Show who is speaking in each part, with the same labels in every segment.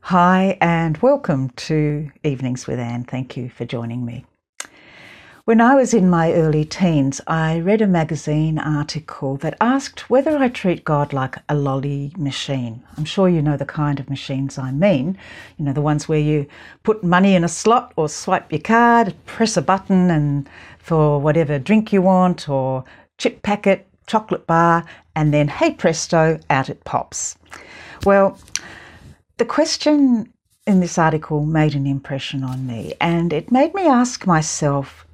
Speaker 1: Hi, and welcome to Evenings with Anne. Thank you for joining me. When I was in my early teens, I read a magazine article that asked whether I treat God like a lolly machine. I'm sure you know the kind of machines I mean. You know, the ones where you put money in a slot or swipe your card, press a button, and for whatever drink you want, or chip packet, chocolate bar, and then, hey presto, out it pops. Well, the question in this article made an impression on me, and it made me ask myself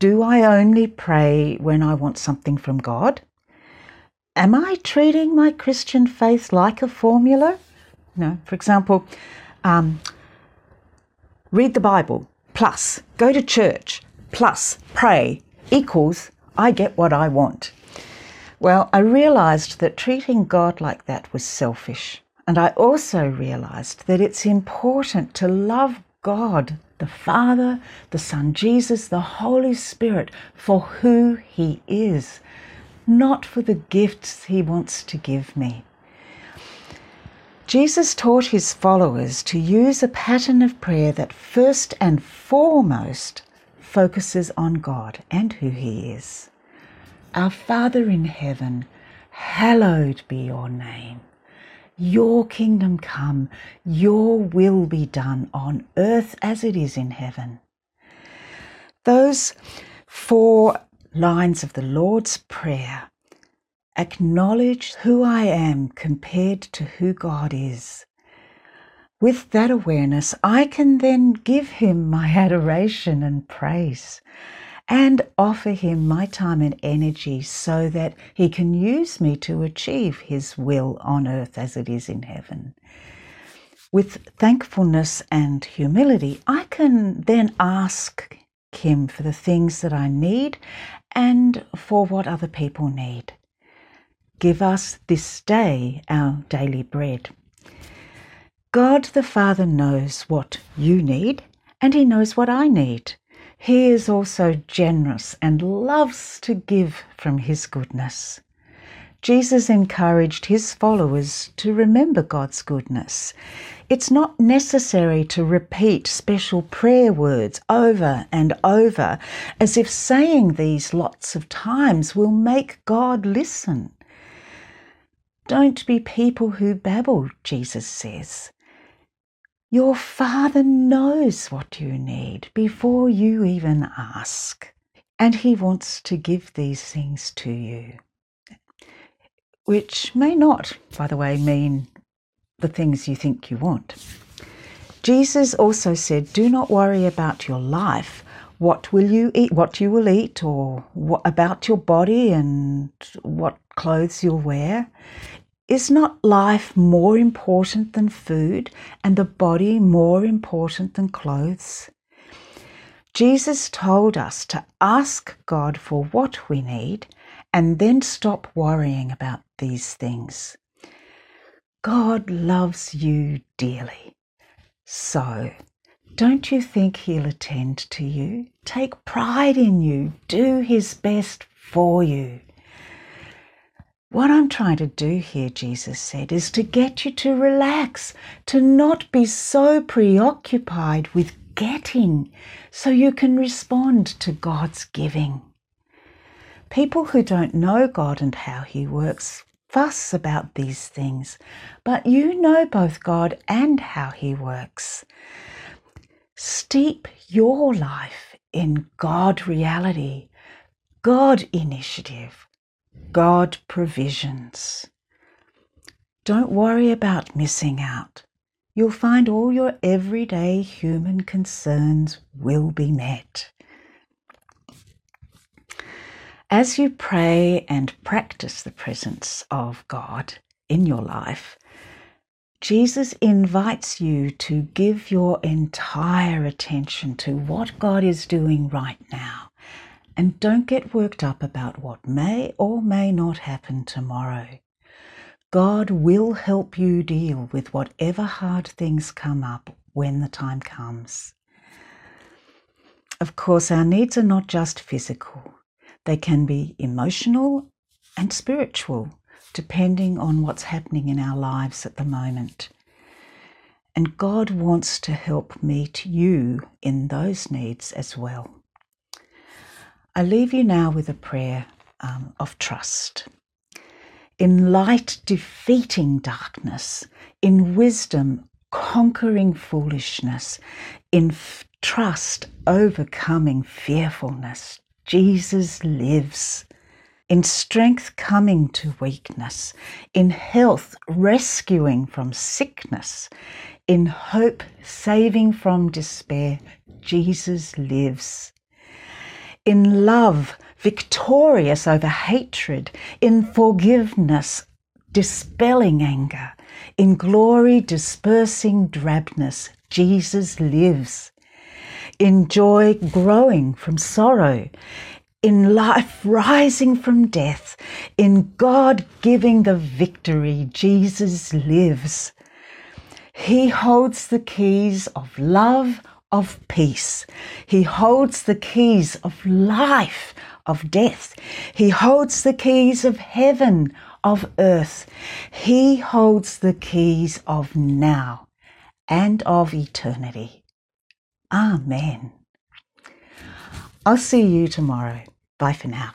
Speaker 1: do I only pray when I want something from God? Am I treating my Christian faith like a formula? No, for example, um, read the Bible plus go to church plus pray equals I get what I want. Well, I realized that treating God like that was selfish. And I also realized that it's important to love God the Father, the Son Jesus, the Holy Spirit for who He is, not for the gifts He wants to give me. Jesus taught his followers to use a pattern of prayer that first and foremost focuses on God and who He is. Our Father in heaven, hallowed be your name. Your kingdom come, your will be done on earth as it is in heaven. Those four lines of the Lord's Prayer acknowledge who I am compared to who God is. With that awareness, I can then give Him my adoration and praise and offer him my time and energy so that he can use me to achieve his will on earth as it is in heaven. With thankfulness and humility, I can then ask him for the things that I need and for what other people need. Give us this day our daily bread. God the Father knows what you need, and He knows what I need. He is also generous and loves to give from his goodness. Jesus encouraged his followers to remember God's goodness. It's not necessary to repeat special prayer words over and over as if saying these lots of times will make God listen. Don't be people who babble, Jesus says. Your Father knows what you need before you even ask, and He wants to give these things to you. Which may not, by the way, mean the things you think you want. Jesus also said, Do not worry about your life. What will you eat? What you will eat, or what about your body and what clothes you'll wear? Is not life more important than food and the body more important than clothes? Jesus told us to ask God for what we need and then stop worrying about these things. God loves you dearly. So, don't you think He'll attend to you? Take pride in you. Do His best for you. What I'm trying to do here, Jesus said, is to get you to relax, to not be so preoccupied with getting, so you can respond to God's giving. People who don't know God and how He works fuss about these things, but you know both God and how He works. Steep your life in God reality, God initiative God provisions. Don't worry about missing out. You'll find all your everyday human concerns will be met. As you pray and practice the presence of God in your life, Jesus invites you to give your entire attention to what God is doing right now and don't get worked up about what may or may not happen tomorrow. God will help you deal with whatever hard things come up when the time comes. Of course, our needs are not just physical, They can be emotional and spiritual, depending on what's happening in our lives at the moment. And God wants to help meet you in those needs as well. I leave you now with a prayer um, of trust. In light, defeating darkness, in wisdom, conquering foolishness, in f- trust, overcoming fearfulness. Jesus lives. In strength, coming to weakness. In health, rescuing from sickness. In hope, saving from despair. Jesus lives. In love, victorious over hatred. In forgiveness, dispelling anger. In glory, dispersing drabness. Jesus lives in joy growing from sorrow, in life rising from death, in God giving the victory, Jesus lives. He holds the keys of love, of peace. He holds the keys of life, of death. He holds the keys of heaven, of earth. He holds the keys of now and of eternity. Amen. I'll see you tomorrow. Bye for now.